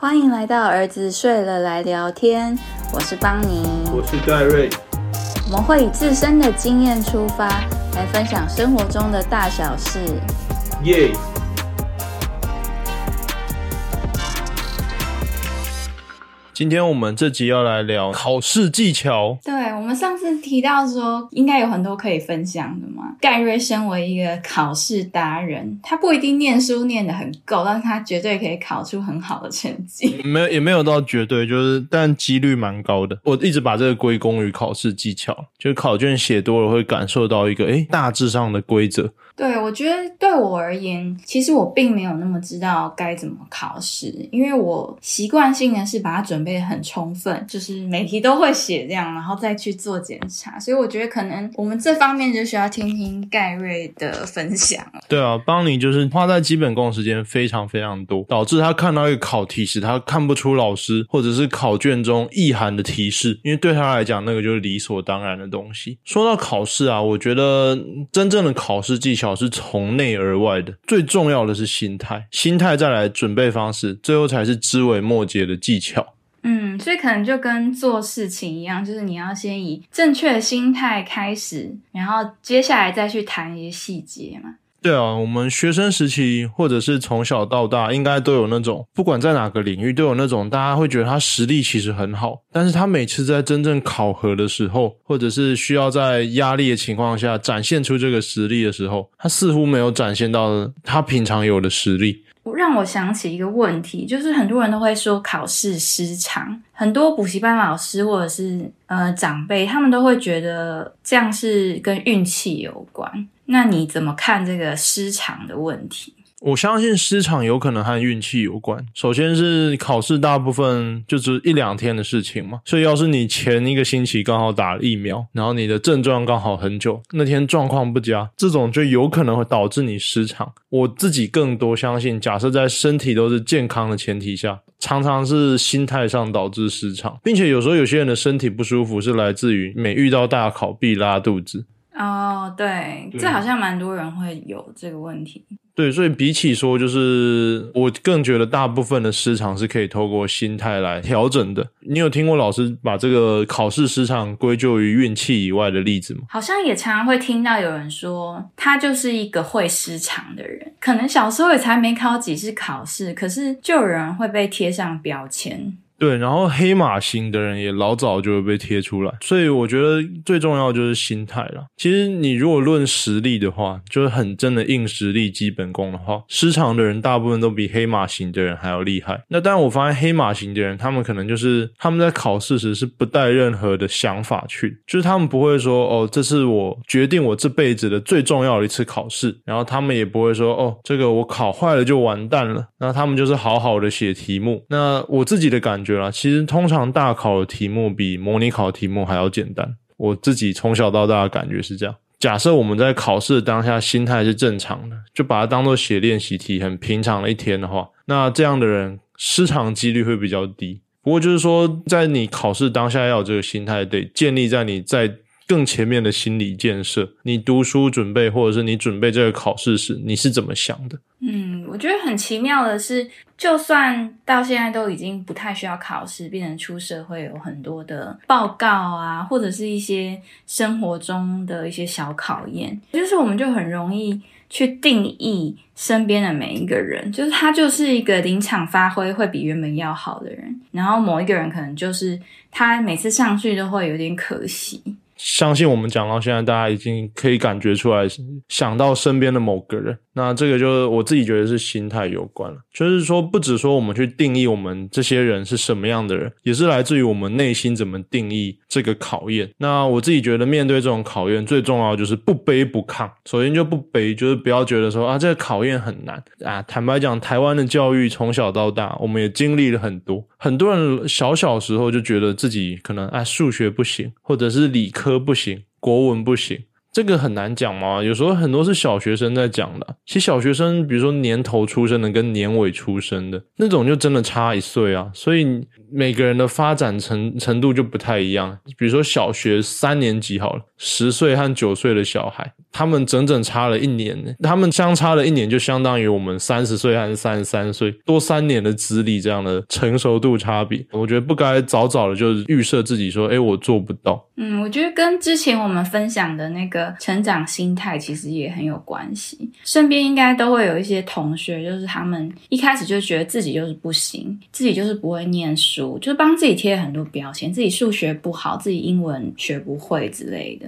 欢迎来到儿子睡了来聊天，我是邦尼，我是戴瑞，我们会以自身的经验出发，来分享生活中的大小事。耶！今天我们这集要来聊考试技巧。对，我们上次提到说，应该有很多可以分享的嘛。盖瑞身为一个考试达人，他不一定念书念得很够，但是他绝对可以考出很好的成绩。没有，也没有到绝对，就是但几率蛮高的。我一直把这个归功于考试技巧，就是考卷写多了会感受到一个诶大致上的规则。对，我觉得对我而言，其实我并没有那么知道该怎么考试，因为我习惯性的是把它准备很充分，就是每题都会写这样，然后再去做检查。所以我觉得可能我们这方面就需要听听盖瑞的分享了对啊，邦尼就是花在基本功时间非常非常多，导致他看到一个考题时，他看不出老师或者是考卷中意涵的提示，因为对他来讲，那个就是理所当然的东西。说到考试啊，我觉得真正的考试技巧。是从内而外的，最重要的是心态，心态再来准备方式，最后才是枝微末节的技巧。嗯，所以可能就跟做事情一样，就是你要先以正确的心态开始，然后接下来再去谈一些细节嘛。对啊，我们学生时期或者是从小到大，应该都有那种，不管在哪个领域，都有那种大家会觉得他实力其实很好，但是他每次在真正考核的时候，或者是需要在压力的情况下展现出这个实力的时候，他似乎没有展现到他平常有的实力。让我想起一个问题，就是很多人都会说考试失常，很多补习班老师或者是呃长辈，他们都会觉得这样是跟运气有关。那你怎么看这个失常的问题？我相信失常有可能和运气有关。首先是考试，大部分就只一两天的事情嘛，所以要是你前一个星期刚好打了疫苗，然后你的症状刚好很久，那天状况不佳，这种就有可能会导致你失常。我自己更多相信，假设在身体都是健康的前提下，常常是心态上导致失常，并且有时候有些人的身体不舒服是来自于每遇到大考必拉肚子。哦，对，这好像蛮多人会有这个问题。对，所以比起说，就是我更觉得大部分的失常是可以透过心态来调整的。你有听过老师把这个考试失常归咎于运气以外的例子吗？好像也常常会听到有人说，他就是一个会失常的人，可能小时候也才没考几次考试，可是就有人会被贴上标签。对，然后黑马型的人也老早就会被贴出来，所以我觉得最重要就是心态了。其实你如果论实力的话，就是很真的硬实力、基本功的话，失常的人大部分都比黑马型的人还要厉害。那当然，我发现黑马型的人，他们可能就是他们在考试时是不带任何的想法去，就是他们不会说哦，这是我决定我这辈子的最重要的一次考试，然后他们也不会说哦，这个我考坏了就完蛋了。那他们就是好好的写题目。那我自己的感觉。觉啦，其实通常大考的题目比模拟考的题目还要简单。我自己从小到大的感觉是这样。假设我们在考试的当下心态是正常的，就把它当做写练习题，很平常的一天的话，那这样的人失常几率会比较低。不过就是说，在你考试当下要有这个心态，得建立在你在更前面的心理建设。你读书准备，或者是你准备这个考试时，你是怎么想的？嗯，我觉得很奇妙的是。就算到现在都已经不太需要考试，变成出社会有很多的报告啊，或者是一些生活中的一些小考验，就是我们就很容易去定义身边的每一个人，就是他就是一个临场发挥会比原本要好的人，然后某一个人可能就是他每次上去都会有点可惜。相信我们讲到现在，大家已经可以感觉出来，想到身边的某个人。那这个就是我自己觉得是心态有关了，就是说不止说我们去定义我们这些人是什么样的人，也是来自于我们内心怎么定义这个考验。那我自己觉得面对这种考验，最重要就是不卑不亢。首先就不卑，就是不要觉得说啊这个考验很难啊。坦白讲，台湾的教育从小到大，我们也经历了很多，很多人小小时候就觉得自己可能啊数学不行，或者是理科不行，国文不行。这个很难讲嘛，有时候很多是小学生在讲的。其实小学生，比如说年头出生的跟年尾出生的那种，就真的差一岁啊。所以每个人的发展程程度就不太一样。比如说小学三年级好了，十岁和九岁的小孩，他们整整差了一年呢。他们相差了一年，就相当于我们三十岁和三十三岁多三年的资历这样的成熟度差别。我觉得不该早早的就预设自己说，哎，我做不到。嗯，我觉得跟之前我们分享的那个成长心态其实也很有关系。身边应该都会有一些同学，就是他们一开始就觉得自己就是不行，自己就是不会念书，就是帮自己贴很多标签，自己数学不好，自己英文学不会之类的。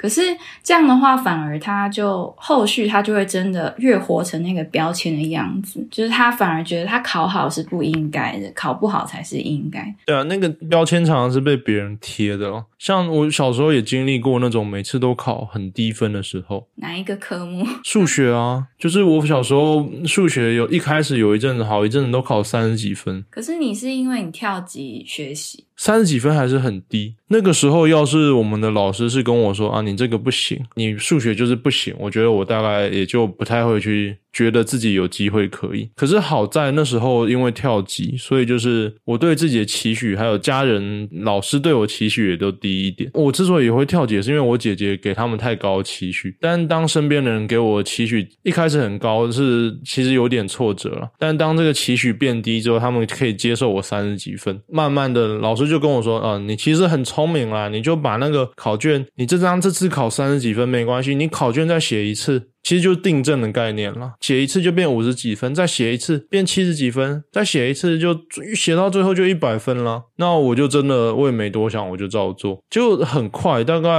可是这样的话，反而他就后续他就会真的越活成那个标签的样子，就是他反而觉得他考好是不应该的，考不好才是应该。对啊，那个标签常常是被别人贴的哦。像我小时候也经历过那种每次都考很低分的时候。哪一个科目？数学啊，就是我小时候数学有一开始有一阵子好一阵子都考三十几分。可是你是因为你跳级学习。三十几分还是很低。那个时候，要是我们的老师是跟我说啊，你你这个不行，你数学就是不行，我觉得我大概也就不太会去觉得自己有机会可以。可是好在那时候因为跳级，所以就是我对自己的期许，还有家人、老师对我期许也都低一点。我之所以会跳级，是因为我姐姐给他们太高期许。但当身边的人给我期许一开始很高，是其实有点挫折了。但当这个期许变低之后，他们可以接受我三十几分。慢慢的，老师。就跟我说啊，你其实很聪明啦，你就把那个考卷，你这张这次考三十几分没关系，你考卷再写一次。其实就是订正的概念了，写一次就变五十几分，再写一次变七十几分，再写一次就写到最后就一百分了。那我就真的我也没多想，我就照做，就很快，大概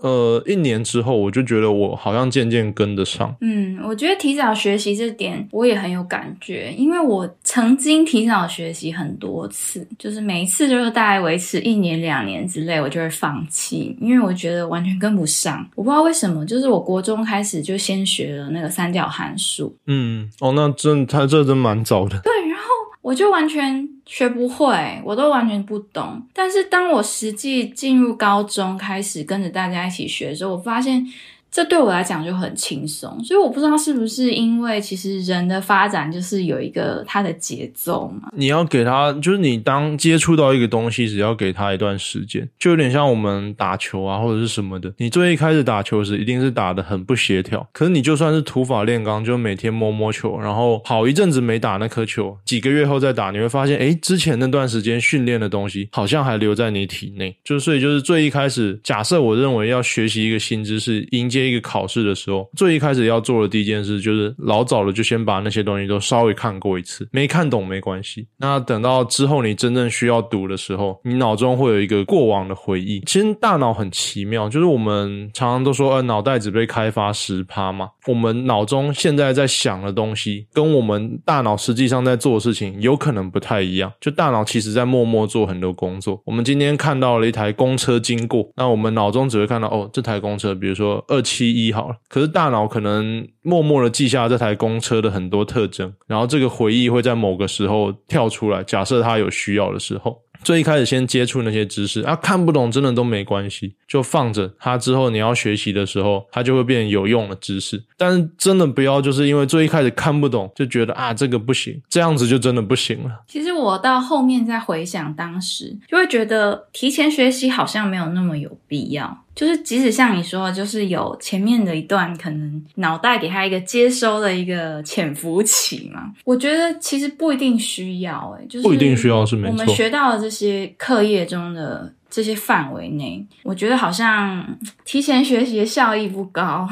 呃一年之后，我就觉得我好像渐渐跟得上。嗯，我觉得提早学习这点我也很有感觉，因为我曾经提早学习很多次，就是每一次就是大概维持一年两年之类，我就会放弃，因为我觉得完全跟不上。我不知道为什么，就是我国中开始就先。先学了那个三角函数，嗯，哦，那真他这真蛮早的。对，然后我就完全学不会，我都完全不懂。但是当我实际进入高中，开始跟着大家一起学的时候，我发现。这对我来讲就很轻松，所以我不知道是不是因为其实人的发展就是有一个它的节奏嘛。你要给他，就是你当接触到一个东西，只要给他一段时间，就有点像我们打球啊或者是什么的。你最一开始打球时，一定是打的很不协调。可是你就算是土法炼钢，就每天摸摸球，然后好一阵子没打那颗球，几个月后再打，你会发现，哎，之前那段时间训练的东西好像还留在你体内。就所以就是最一开始，假设我认为要学习一个新知识，迎一个考试的时候，最一开始要做的第一件事就是老早的就先把那些东西都稍微看过一次，没看懂没关系。那等到之后你真正需要读的时候，你脑中会有一个过往的回忆。其实大脑很奇妙，就是我们常常都说，呃，脑袋只被开发十趴嘛。我们脑中现在在想的东西，跟我们大脑实际上在做的事情有可能不太一样。就大脑其实在默默做很多工作。我们今天看到了一台公车经过，那我们脑中只会看到，哦，这台公车，比如说二七。七一好了，可是大脑可能默默的记下这台公车的很多特征，然后这个回忆会在某个时候跳出来。假设他有需要的时候。最一开始先接触那些知识啊，看不懂真的都没关系，就放着它。之后你要学习的时候，它就会变有用的知识。但是真的不要就是因为最一开始看不懂就觉得啊这个不行，这样子就真的不行了。其实我到后面再回想当时，就会觉得提前学习好像没有那么有必要。就是即使像你说，就是有前面的一段可能脑袋给他一个接收的一个潜伏期嘛，我觉得其实不一定需要。哎，就是不一定需要是没错。我们学到的这些课业中的这些范围内，我觉得好像提前学习的效益不高。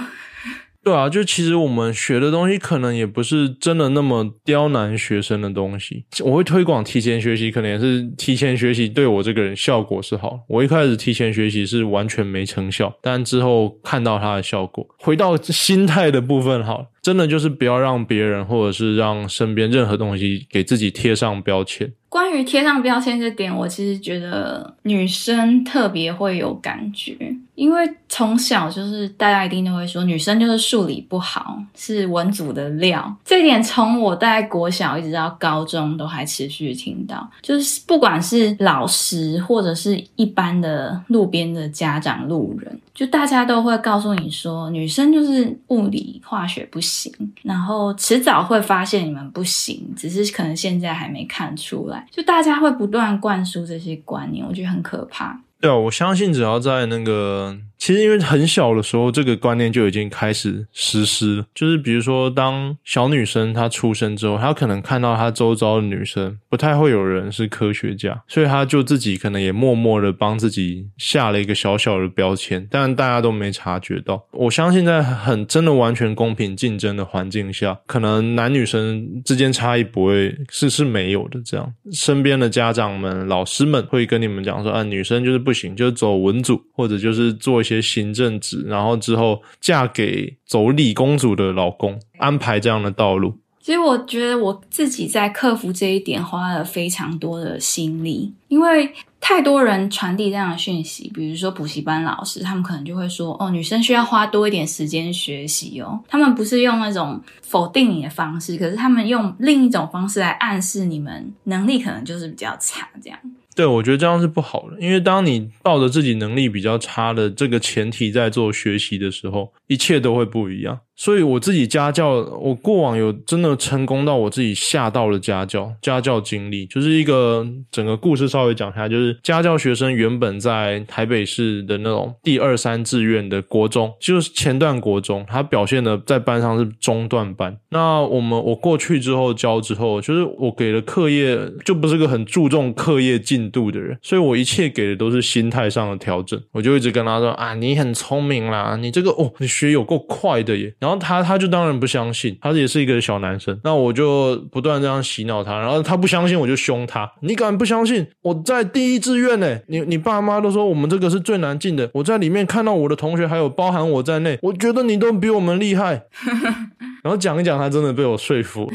对啊，就其实我们学的东西可能也不是真的那么刁难学生的东西。我会推广提前学习，可能也是提前学习对我这个人效果是好。我一开始提前学习是完全没成效，但之后看到它的效果。回到心态的部分，好，真的就是不要让别人或者是让身边任何东西给自己贴上标签。关于贴上标签这点，我其实觉得女生特别会有感觉，因为从小就是大家一定都会说女生就是数理不好，是文组的料。这点从我大概国小一直到高中都还持续听到，就是不管是老师或者是一般的路边的家长、路人，就大家都会告诉你说，女生就是物理、化学不行，然后迟早会发现你们不行，只是可能现在还没看出来。就大家会不断灌输这些观念，我觉得很可怕。对啊，我相信只要在那个其实因为很小的时候，这个观念就已经开始实施了。就是比如说，当小女生她出生之后，她可能看到她周遭的女生不太会有人是科学家，所以她就自己可能也默默的帮自己下了一个小小的标签，但大家都没察觉到。我相信在很真的完全公平竞争的环境下，可能男女生之间差异不会是是没有的。这样，身边的家长们、老师们会跟你们讲说：“啊，女生就是不行，就是走文组，或者就是做一些些行政职，然后之后嫁给走李公主的老公，安排这样的道路。”其实我觉得我自己在克服这一点花了非常多的心力，因为太多人传递这样的讯息，比如说补习班老师，他们可能就会说：“哦，女生需要花多一点时间学习哦。”他们不是用那种否定你的方式，可是他们用另一种方式来暗示你们能力可能就是比较差这样。对，我觉得这样是不好的，因为当你抱着自己能力比较差的这个前提在做学习的时候，一切都会不一样。所以我自己家教，我过往有真的成功到我自己吓到了家教家教经历，就是一个整个故事稍稍微讲一下，就是家教学生原本在台北市的那种第二三志愿的国中，就是前段国中，他表现的在班上是中段班。那我们我过去之后教之后，就是我给了课业就不是个很注重课业进度的人，所以我一切给的都是心态上的调整。我就一直跟他说啊，你很聪明啦，你这个哦，你学有够快的耶，然后。他他就当然不相信，他也是一个小男生。那我就不断这样洗脑他，然后他不相信，我就凶他。你敢不相信？在第一志愿呢，你你爸妈都说我们这个是最难进的。我在里面看到我的同学，还有包含我在内，我觉得你都比我们厉害。然后讲一讲，他真的被我说服。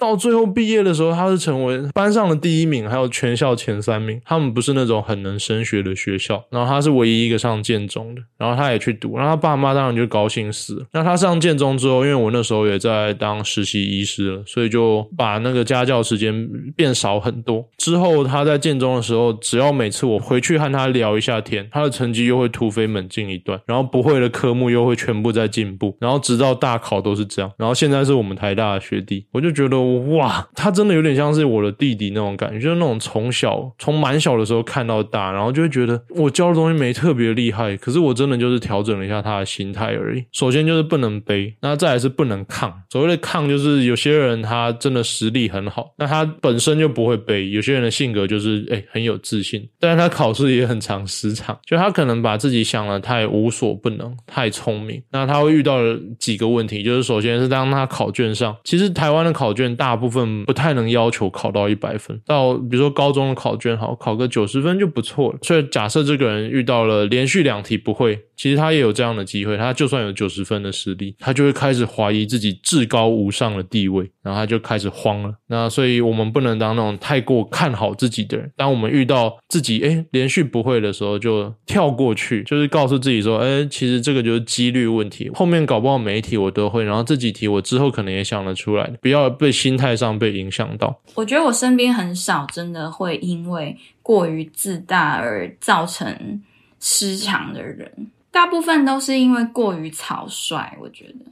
到最后毕业的时候，他是成为班上的第一名，还有全校前三名。他们不是那种很能升学的学校，然后他是唯一一个上建中的，然后他也去读，然后他爸妈当然就高兴死了。那他上建中之后，因为我那时候也在当实习医师了，所以就把那个家教时间变少很多。之后他在建中的时候，只要每次我回去和他聊一下天，他的成绩又会突飞猛进一段，然后不会的科目又会全部在进步，然后直到大考都是这样。然后现在是我们台大的学弟，我就觉得。哇，他真的有点像是我的弟弟那种感觉，就是那种从小从蛮小的时候看到大，然后就会觉得我教的东西没特别厉害，可是我真的就是调整了一下他的心态而已。首先就是不能背，那再来是不能抗。所谓的抗，就是有些人他真的实力很好，那他本身就不会背；有些人的性格就是哎很有自信，但是他考试也很常失常，就他可能把自己想的太无所不能，太聪明，那他会遇到几个问题，就是首先是当他考卷上，其实台湾的考卷。大部分不太能要求考到一百分，到比如说高中的考卷好，考个九十分就不错了。所以假设这个人遇到了连续两题不会。其实他也有这样的机会，他就算有九十分的实力，他就会开始怀疑自己至高无上的地位，然后他就开始慌了。那所以我们不能当那种太过看好自己的人。当我们遇到自己诶连续不会的时候，就跳过去，就是告诉自己说，诶其实这个就是几率问题，后面搞不好每一题我都会，然后这几题我之后可能也想得出来，不要被心心态上被影响到。我觉得我身边很少真的会因为过于自大而造成失常的人。大部分都是因为过于草率，我觉得，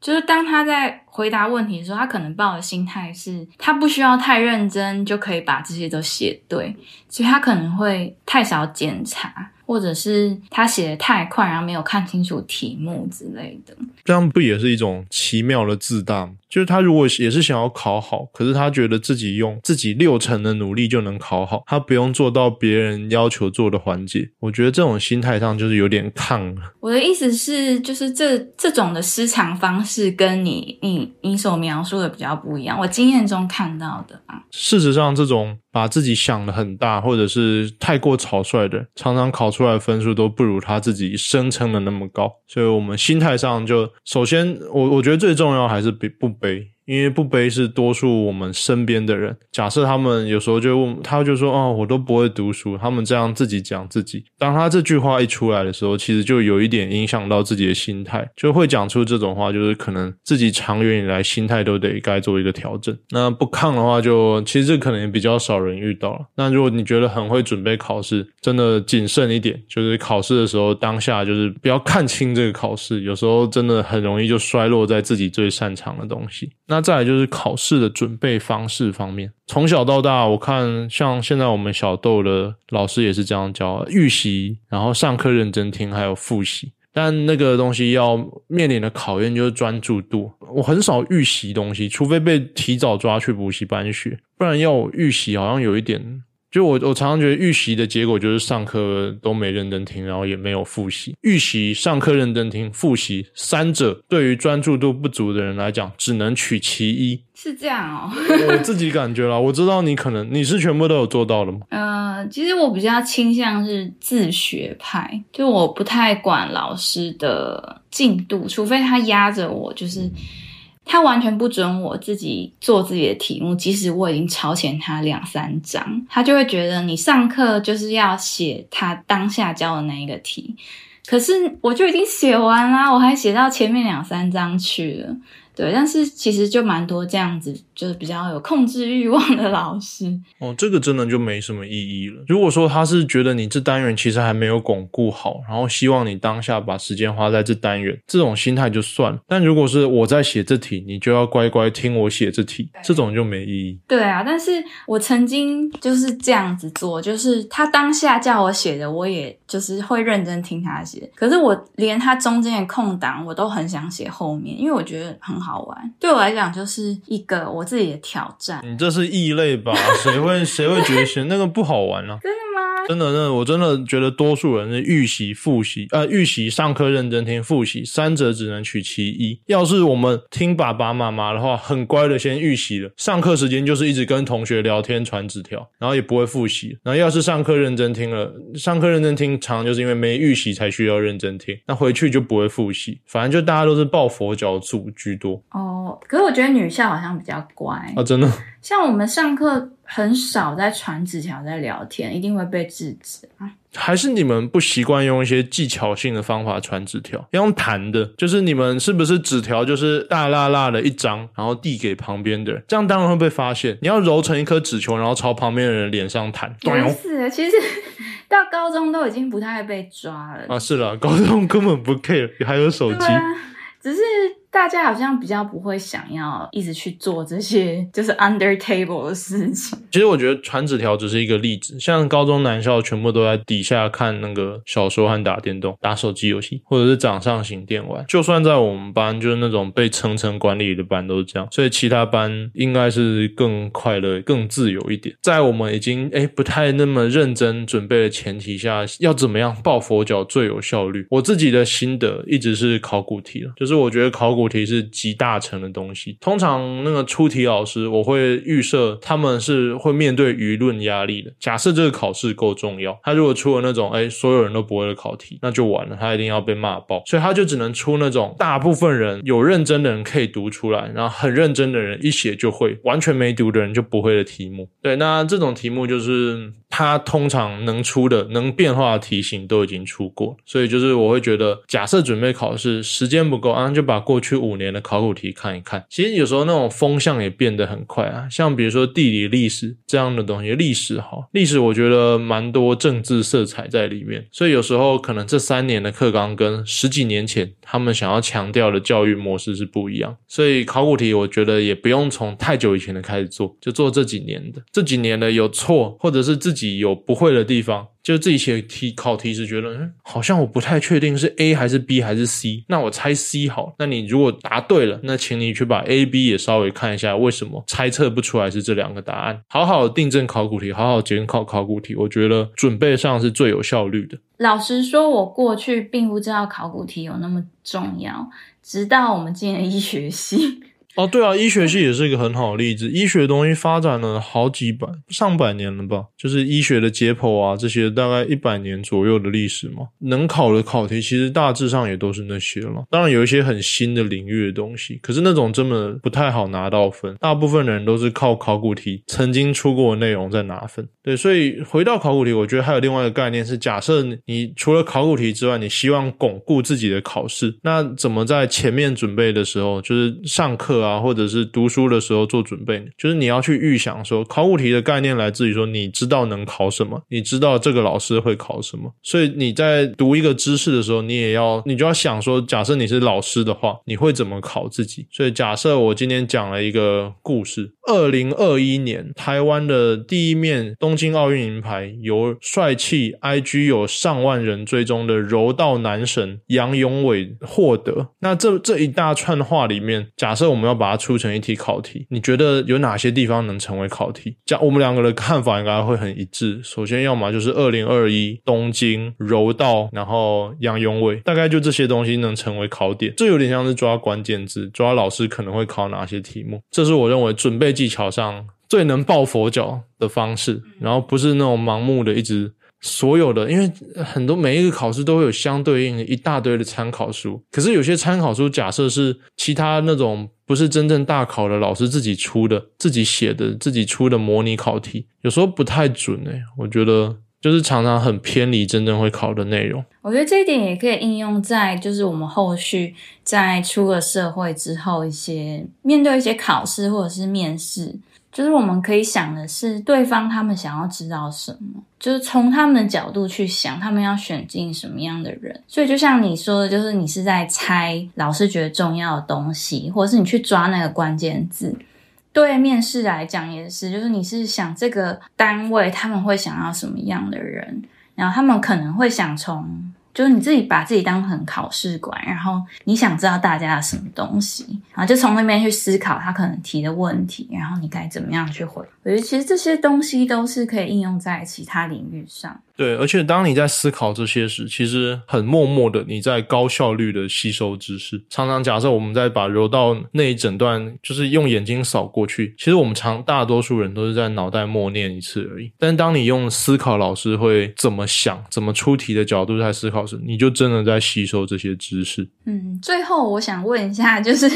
就是当他在回答问题的时候，他可能抱的心态是他不需要太认真就可以把这些都写对，所以他可能会太少检查。或者是他写的太快，然后没有看清楚题目之类的，这样不也是一种奇妙的自大吗？就是他如果也是想要考好，可是他觉得自己用自己六成的努力就能考好，他不用做到别人要求做的环节。我觉得这种心态上就是有点抗了。我的意思是，就是这这种的失常方式跟你你你所描述的比较不一样。我经验中看到的啊，事实上这种。把自己想的很大，或者是太过草率的，常常考出来的分数都不如他自己声称的那么高。所以，我们心态上就首先，我我觉得最重要还是不不背。因为不背是多数我们身边的人。假设他们有时候就问，他就说：“哦，我都不会读书。”他们这样自己讲自己。当他这句话一出来的时候，其实就有一点影响到自己的心态，就会讲出这种话，就是可能自己长远以来心态都得该做一个调整。那不抗的话，就其实这可能也比较少人遇到了。那如果你觉得很会准备考试，真的谨慎一点，就是考试的时候当下就是不要看清这个考试，有时候真的很容易就衰落在自己最擅长的东西。那。那再来就是考试的准备方式方面，从小到大，我看像现在我们小豆的老师也是这样教，预习，然后上课认真听，还有复习。但那个东西要面临的考验就是专注度。我很少预习东西，除非被提早抓去补习班学，不然要我预习好像有一点。就我我常常觉得预习的结果就是上课都没认真听，然后也没有复习。预习、上课认真听、复习三者对于专注度不足的人来讲，只能取其一。是这样哦，我自己感觉啦，我知道你可能你是全部都有做到了吗？呃，其实我比较倾向是自学派，就我不太管老师的进度，除非他压着我，就是。他完全不准我自己做自己的题目，即使我已经超前他两三章，他就会觉得你上课就是要写他当下教的那一个题。可是我就已经写完啦，我还写到前面两三章去了。对，但是其实就蛮多这样子，就是比较有控制欲望的老师。哦，这个真的就没什么意义了。如果说他是觉得你这单元其实还没有巩固好，然后希望你当下把时间花在这单元，这种心态就算了。但如果是我在写这题，你就要乖乖听我写这题，这种就没意义。对啊，但是我曾经就是这样子做，就是他当下叫我写的，我也就是会认真听他写。可是我连他中间的空档，我都很想写后面，因为我觉得很。好玩，对我来讲就是一个我自己的挑战。你这是异类吧？谁会 谁会觉得那个不好玩呢？真的吗？真的，真的，我真的觉得多数人是预习、复习，呃，预习上课认真听，复习三者只能取其一。要是我们听爸爸妈妈的话，很乖的先预习了，上课时间就是一直跟同学聊天、传纸条，然后也不会复习。然后要是上课认真听了，上课认真听，常常就是因为没预习才需要认真听，那回去就不会复习。反正就大家都是抱佛脚组居多。哦，可是我觉得女校好像比较乖啊，真的。像我们上课很少在传纸条，在聊天，一定会被制止啊。还是你们不习惯用一些技巧性的方法传纸条，要用弹的？就是你们是不是纸条就是大辣辣的一张，然后递给旁边的人？这样当然会被发现。你要揉成一颗纸球，然后朝旁边的人脸上弹。不是，其实 到高中都已经不太被抓了啊。是了，高中根本不 care，还有手机，只是。大家好像比较不会想要一直去做这些 就是 under table 的事情。其实我觉得传纸条只是一个例子，像高中男校全部都在底下看那个小说和打电动、打手机游戏，或者是掌上型电玩。就算在我们班，就是那种被层层管理的班都是这样，所以其他班应该是更快乐、更自由一点。在我们已经哎不太那么认真准备的前提下，要怎么样抱佛脚最有效率？我自己的心得一直是考古题了，就是我觉得考古。题是集大成的东西。通常那个出题老师，我会预设他们是会面对舆论压力的。假设这个考试够重要，他如果出了那种哎所有人都不会的考题，那就完了，他一定要被骂爆。所以他就只能出那种大部分人有认真的人可以读出来，然后很认真的人一写就会，完全没读的人就不会的题目。对，那这种题目就是它通常能出的能变化的题型都已经出过，所以就是我会觉得，假设准备考试时间不够啊，就把过去。五年的考古题看一看，其实有时候那种风向也变得很快啊。像比如说地理、历史这样的东西，历史好，历史我觉得蛮多政治色彩在里面，所以有时候可能这三年的课纲跟十几年前他们想要强调的教育模式是不一样。所以考古题我觉得也不用从太久以前的开始做，就做这几年的。这几年的有错，或者是自己有不会的地方。就自己写题考题时觉得，嗯，好像我不太确定是 A 还是 B 还是 C，那我猜 C 好。那你如果答对了，那请你去把 A、B 也稍微看一下，为什么猜测不出来是这两个答案？好好订正考古题，好好检考考古题，我觉得准备上是最有效率的。老实说，我过去并不知道考古题有那么重要，直到我们进了医学系。哦，对啊，医学系也是一个很好的例子。医学东西发展了好几百、上百年了吧？就是医学的解剖啊，这些大概一百年左右的历史嘛。能考的考题其实大致上也都是那些了。当然有一些很新的领域的东西，可是那种真的不太好拿到分。大部分人都是靠考古题曾经出过的内容在拿分。对，所以回到考古题，我觉得还有另外一个概念是：假设你除了考古题之外，你希望巩固自己的考试，那怎么在前面准备的时候，就是上课。啊或者是读书的时候做准备，就是你要去预想说，考古题的概念来自于说，你知道能考什么，你知道这个老师会考什么，所以你在读一个知识的时候，你也要，你就要想说，假设你是老师的话，你会怎么考自己？所以假设我今天讲了一个故事，二零二一年台湾的第一面东京奥运银牌，由帅气 IG 有上万人追踪的柔道男神杨永伟获得。那这这一大串话里面，假设我们要把它出成一题考题，你觉得有哪些地方能成为考题？讲我们两个的看法应该会很一致。首先，要么就是二零二一东京柔道，然后杨永伟，大概就这些东西能成为考点。这有点像是抓关键字，抓老师可能会考哪些题目。这是我认为准备技巧上最能抱佛脚的方式，然后不是那种盲目的一直。所有的，因为很多每一个考试都会有相对应一大堆的参考书，可是有些参考书假设是其他那种不是真正大考的老师自己出的、自己写的、自己出的模拟考题，有时候不太准诶。我觉得就是常常很偏离真正会考的内容。我觉得这一点也可以应用在就是我们后续在出了社会之后，一些面对一些考试或者是面试。就是我们可以想的是，对方他们想要知道什么，就是从他们的角度去想，他们要选进什么样的人。所以就像你说的，就是你是在猜老师觉得重要的东西，或者是你去抓那个关键字。对面试来讲也是，就是你是想这个单位他们会想要什么样的人，然后他们可能会想从。就是你自己把自己当成考试官，然后你想知道大家的什么东西，然后就从那边去思考他可能提的问题，然后你该怎么样去回。我觉得其实这些东西都是可以应用在其他领域上。对，而且当你在思考这些时，其实很默默的你在高效率的吸收知识。常常假设我们在把柔道那一整段，就是用眼睛扫过去，其实我们常大多数人都是在脑袋默念一次而已。但当你用思考老师会怎么想、怎么出题的角度在思考时，你就真的在吸收这些知识。嗯，最后我想问一下，就是。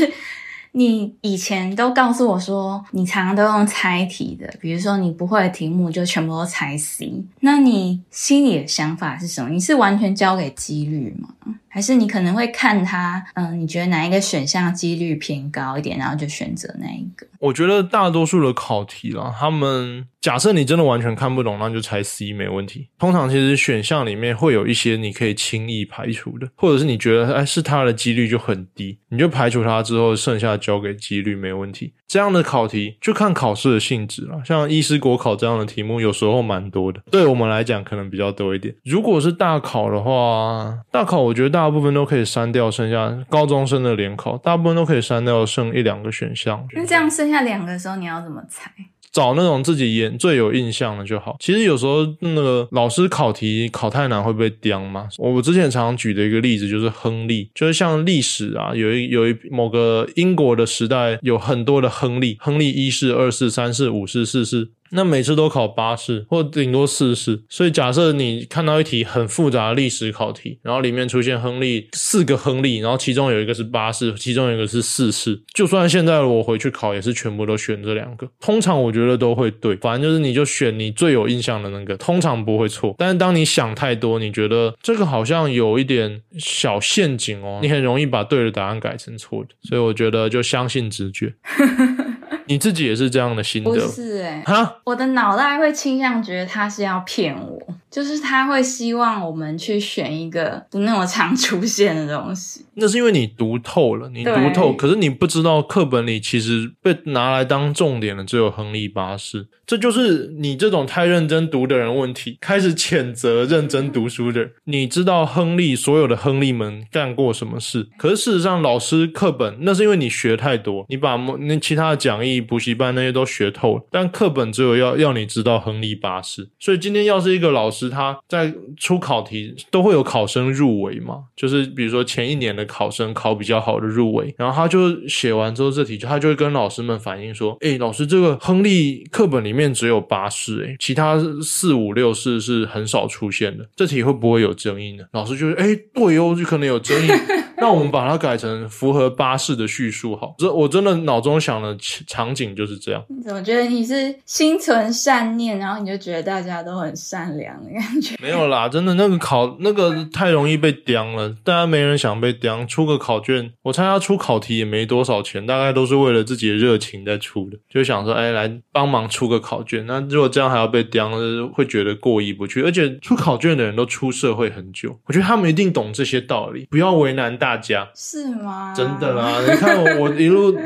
你以前都告诉我说，你常常都用猜题的，比如说你不会的题目就全部都猜 C。那你心里的想法是什么？你是完全交给几率吗？还是你可能会看它，嗯，你觉得哪一个选项几率偏高一点，然后就选择那一个？我觉得大多数的考题啦，他们假设你真的完全看不懂，那就猜 C 没问题。通常其实选项里面会有一些你可以轻易排除的，或者是你觉得哎是它的几率就很低，你就排除它之后，剩下交给几率没问题。这样的考题就看考试的性质了。像医师国考这样的题目，有时候蛮多的，对我们来讲可能比较多一点。如果是大考的话，大考我觉得大部分都可以删掉，剩下高中生的联考，大部分都可以删掉，剩一两个选项。那这样剩下两个的时候，你要怎么猜？找那种自己演最有印象的就好。其实有时候那个老师考题考太难会被刁嘛。我之前常举的一个例子就是亨利，就是像历史啊，有一有一某个英国的时代有很多的亨利，亨利一世、二世、三世、五世、四世。那每次都考八试或顶多四试，所以假设你看到一题很复杂的历史考题，然后里面出现亨利四个亨利，然后其中有一个是八试，其中有一个是四试，就算现在我回去考也是全部都选这两个，通常我觉得都会对，反正就是你就选你最有印象的那个，通常不会错。但是当你想太多，你觉得这个好像有一点小陷阱哦，你很容易把对的答案改成错的，所以我觉得就相信直觉。你自己也是这样的心得？不是哎，哈，我的脑袋会倾向觉得他是要骗我。就是他会希望我们去选一个不那么常出现的东西。那是因为你读透了，你读透，可是你不知道课本里其实被拿来当重点的只有亨利八世。这就是你这种太认真读的人问题，开始谴责认真读书的人。你知道亨利所有的亨利们干过什么事？可是事实上，老师课本那是因为你学太多，你把那其他的讲义、补习班那些都学透了，但课本只有要要你知道亨利八世。所以今天要是一个老师。是他在出考题都会有考生入围嘛？就是比如说前一年的考生考比较好的入围，然后他就写完之后这题，他就会跟老师们反映说：“哎，老师，这个亨利课本里面只有八式，哎，其他四五六式是很少出现的，这题会不会有争议呢？”老师就是：“哎，对哦，就可能有争议。”让我们把它改成符合巴士的叙述好。这我真的脑中想的场景就是这样。你怎么觉得你是心存善念，然后你就觉得大家都很善良的感觉？没有啦，真的那个考那个太容易被刁了，大家没人想被刁。出个考卷，我猜他出考题也没多少钱，大概都是为了自己的热情在出的，就想说，哎，来帮忙出个考卷。那如果这样还要被刁，会觉得过意不去。而且出考卷的人都出社会很久，我觉得他们一定懂这些道理，不要为难大家。是吗？真的啦，你看我我一路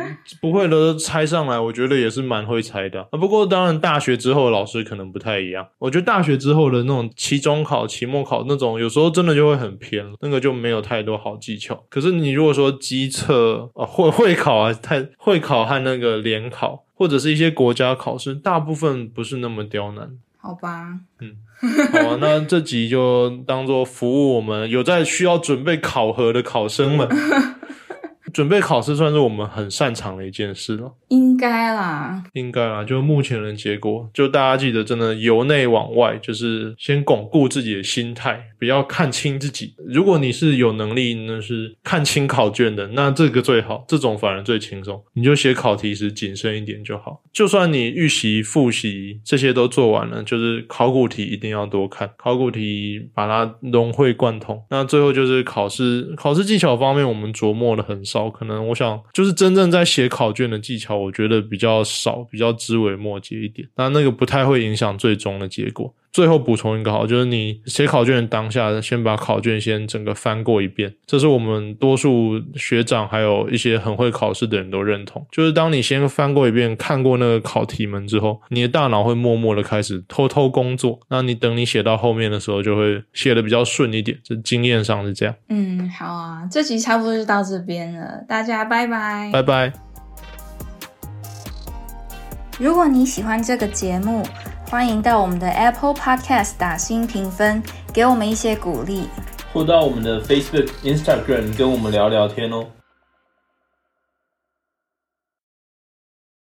不会的都猜上来，我觉得也是蛮会猜的。啊，不过当然大学之后老师可能不太一样。我觉得大学之后的那种期中考、期末考那种，有时候真的就会很偏，那个就没有太多好技巧。可是你如果说机测啊、会会考啊、太会考和那个联考，或者是一些国家考试，大部分不是那么刁难。好吧，嗯。好，那这集就当做服务我们有在需要准备考核的考生们。准备考试算是我们很擅长的一件事了，应该啦，应该啦。就目前的结果，就大家记得，真的由内往外，就是先巩固自己的心态，不要看清自己。如果你是有能力，那是看清考卷的，那这个最好，这种反而最轻松。你就写考题时谨慎一点就好。就算你预习、复习这些都做完了，就是考古题一定要多看，考古题把它融会贯通。那最后就是考试，考试技巧方面，我们琢磨的很少。可能我想，就是真正在写考卷的技巧，我觉得比较少，比较枝微末节一点。那那个不太会影响最终的结果。最后补充一个好，就是你写考卷的当下，先把考卷先整个翻过一遍，这是我们多数学长还有一些很会考试的人都认同。就是当你先翻过一遍，看过那个考题们之后，你的大脑会默默的开始偷偷工作。那你等你写到后面的时候，就会写的比较顺一点。这经验上是这样。嗯，好啊，这集差不多就到这边了，大家拜拜，拜拜。如果你喜欢这个节目，欢迎到我们的 Apple Podcast 打新评分，给我们一些鼓励，或到我们的 Facebook、Instagram 跟我们聊聊天哦。